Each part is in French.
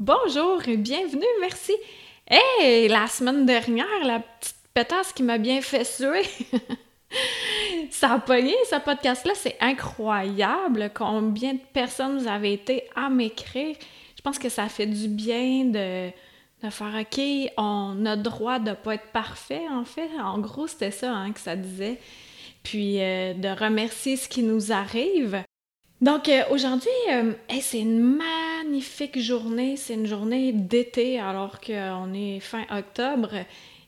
Bonjour et bienvenue, merci. Hey, la semaine dernière, la petite pétasse qui m'a bien fait suer. ça a pogné, ce podcast-là, c'est incroyable combien de personnes vous avez été à m'écrire. Je pense que ça fait du bien de, de faire OK, on a droit de pas être parfait, en fait. En gros, c'était ça hein, que ça disait. Puis euh, de remercier ce qui nous arrive. Donc euh, aujourd'hui, euh, c'est une magnifique journée. C'est une journée d'été alors qu'on est fin octobre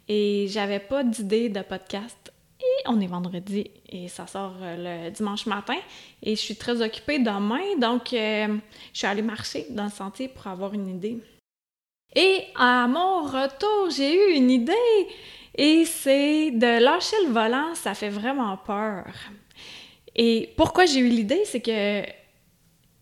et j'avais pas d'idée de podcast. Et on est vendredi et ça sort le dimanche matin et je suis très occupée demain donc je suis allée marcher dans le sentier pour avoir une idée. Et à mon retour, j'ai eu une idée et c'est de lâcher le volant, ça fait vraiment peur. Et pourquoi j'ai eu l'idée, c'est que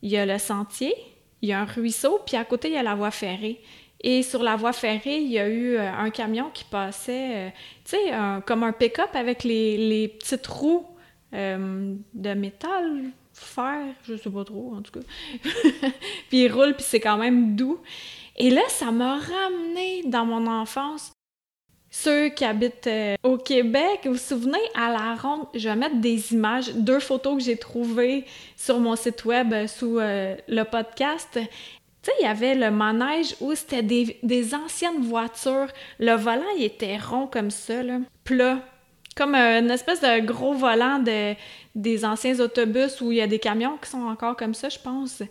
il y a le sentier, il y a un ruisseau, puis à côté, il y a la voie ferrée. Et sur la voie ferrée, il y a eu euh, un camion qui passait, euh, tu sais, comme un pick-up avec les, les petites roues euh, de métal, fer, je sais pas trop, en tout cas. puis il roule, puis c'est quand même doux. Et là, ça m'a ramené dans mon enfance. Ceux qui habitent euh, au Québec, vous vous souvenez, à la ronde, je vais mettre des images, deux photos que j'ai trouvées sur mon site web euh, sous euh, le podcast. Tu sais, il y avait le manège où c'était des, anciennes voitures. Le volant, il était rond comme ça, plat. Comme une espèce de gros volant de, des anciens autobus où il y a des camions qui sont encore comme ça, je pense.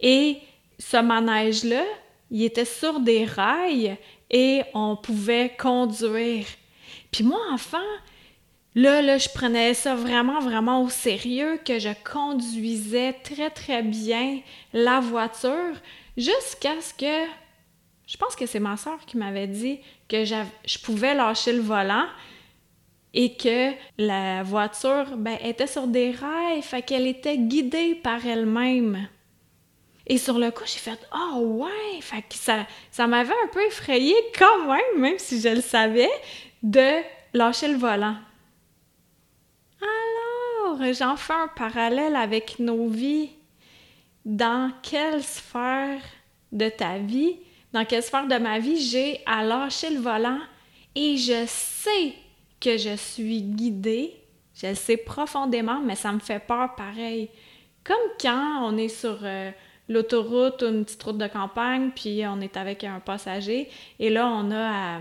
Et ce manège-là, il était sur des rails et on pouvait conduire. Puis moi, enfant, là, là, je prenais ça vraiment, vraiment au sérieux, que je conduisais très, très bien la voiture jusqu'à ce que... Je pense que c'est ma soeur qui m'avait dit que je pouvais lâcher le volant et que la voiture ben, était sur des rails, fait qu'elle était guidée par elle-même. Et sur le coup, j'ai fait Ah oh, ouais! Fait que ça, ça m'avait un peu effrayé quand même, même si je le savais, de lâcher le volant. Alors, j'en fais un parallèle avec nos vies. Dans quelle sphère de ta vie, dans quelle sphère de ma vie j'ai à lâcher le volant? Et je sais que je suis guidée, je le sais profondément, mais ça me fait peur pareil. Comme quand on est sur euh, l'autoroute ou une petite route de campagne, puis on est avec un passager. Et là, on a à,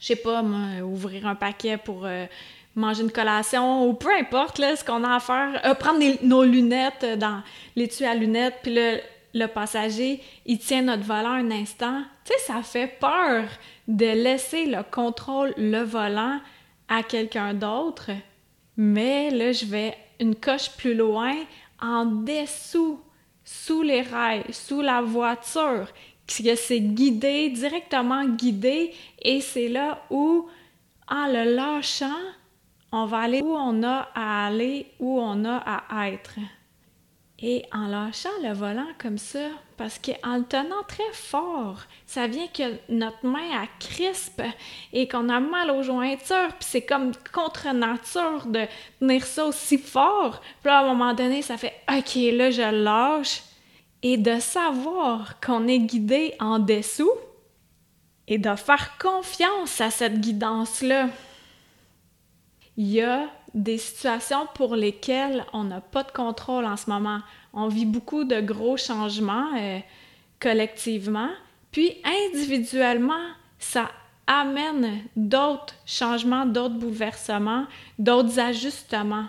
je sais pas, ouvrir un paquet pour euh, manger une collation ou peu importe là, ce qu'on a à faire. Euh, prendre nos lunettes dans l'étui à lunettes, puis le, le passager, il tient notre volant un instant. Tu sais, ça fait peur de laisser le contrôle, le volant à quelqu'un d'autre. Mais là, je vais une coche plus loin, en dessous sous les rails, sous la voiture, que c'est guidé, directement guidé, et c'est là où, en le lâchant, on va aller où on a à aller, où on a à être. Et en lâchant le volant comme ça, parce qu'en le tenant très fort, ça vient que notre main a crispe et qu'on a mal aux jointures, puis c'est comme contre nature de tenir ça aussi fort. Puis à un moment donné, ça fait OK, là, je lâche. Et de savoir qu'on est guidé en dessous et de faire confiance à cette guidance-là. Il y a des situations pour lesquelles on n'a pas de contrôle en ce moment. On vit beaucoup de gros changements euh, collectivement, puis individuellement, ça amène d'autres changements, d'autres bouleversements, d'autres ajustements.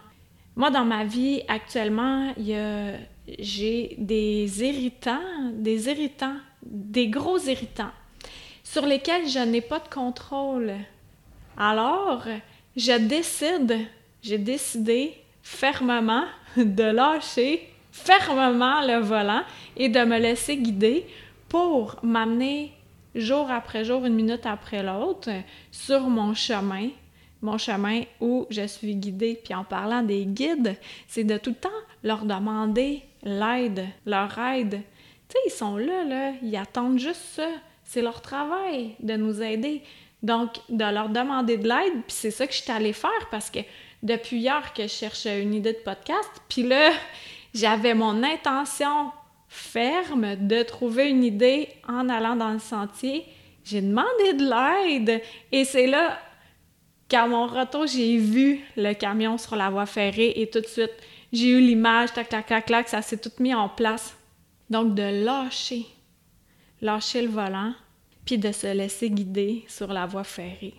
Moi, dans ma vie actuellement, j'ai des irritants, des irritants, des gros irritants sur lesquels je n'ai pas de contrôle. Alors, je décide, j'ai décidé fermement de lâcher fermement le volant et de me laisser guider pour m'amener jour après jour, une minute après l'autre, sur mon chemin, mon chemin où je suis guidée. Puis en parlant des guides, c'est de tout le temps leur demander l'aide, leur aide. Tu sais, ils sont là, là, ils attendent juste ça. C'est leur travail de nous aider. Donc, de leur demander de l'aide, puis c'est ça que je suis allée faire parce que depuis hier que je cherche une idée de podcast, puis là, j'avais mon intention ferme de trouver une idée en allant dans le sentier. J'ai demandé de l'aide et c'est là qu'à mon retour, j'ai vu le camion sur la voie ferrée et tout de suite, j'ai eu l'image, tac, tac, tac, tac, ça s'est tout mis en place. Donc, de lâcher, lâcher le volant, de se laisser guider sur la voie ferrée.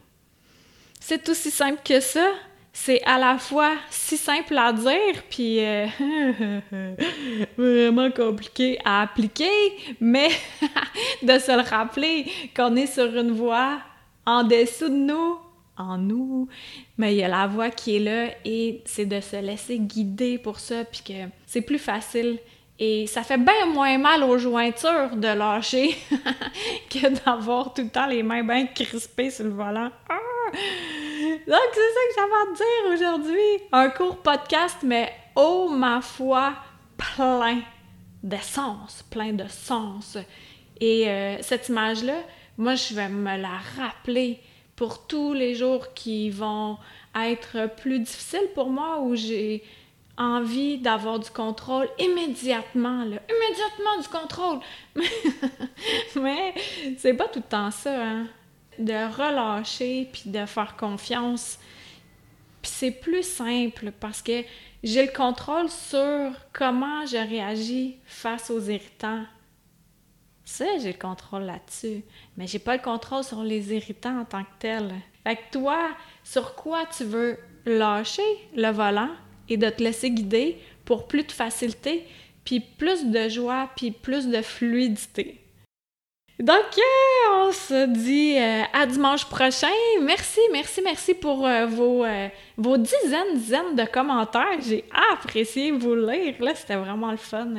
C'est aussi simple que ça. C'est à la fois si simple à dire, puis euh, vraiment compliqué à appliquer, mais de se le rappeler qu'on est sur une voie en dessous de nous, en nous, mais il y a la voix qui est là et c'est de se laisser guider pour ça, puis que c'est plus facile. Et ça fait bien moins mal aux jointures de lâcher que d'avoir tout le temps les mains bien crispées sur le volant. Ah! Donc, c'est ça que j'avais à te dire aujourd'hui. Un court podcast, mais oh ma foi, plein d'essence, plein de sens. Et euh, cette image-là, moi, je vais me la rappeler pour tous les jours qui vont être plus difficiles pour moi, où j'ai envie d'avoir du contrôle immédiatement. Immédiatement du contrôle! Mais c'est pas tout le temps ça, hein. De relâcher puis de faire confiance. Puis c'est plus simple parce que j'ai le contrôle sur comment je réagis face aux irritants. Ça, j'ai le contrôle là-dessus. Mais j'ai pas le contrôle sur les irritants en tant que tels. Fait que toi, sur quoi tu veux lâcher le volant? Et de te laisser guider pour plus de facilité, puis plus de joie, puis plus de fluidité. Donc, euh, on se dit euh, à dimanche prochain. Merci, merci, merci pour euh, vos, vos dizaines, dizaines de commentaires. J'ai apprécié vous lire. Là, c'était vraiment le fun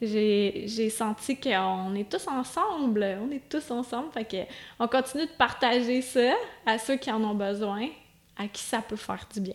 j'ai senti qu'on est tous ensemble. On est tous ensemble. Fait que on continue de partager ça à ceux qui en ont besoin, à qui ça peut faire du bien.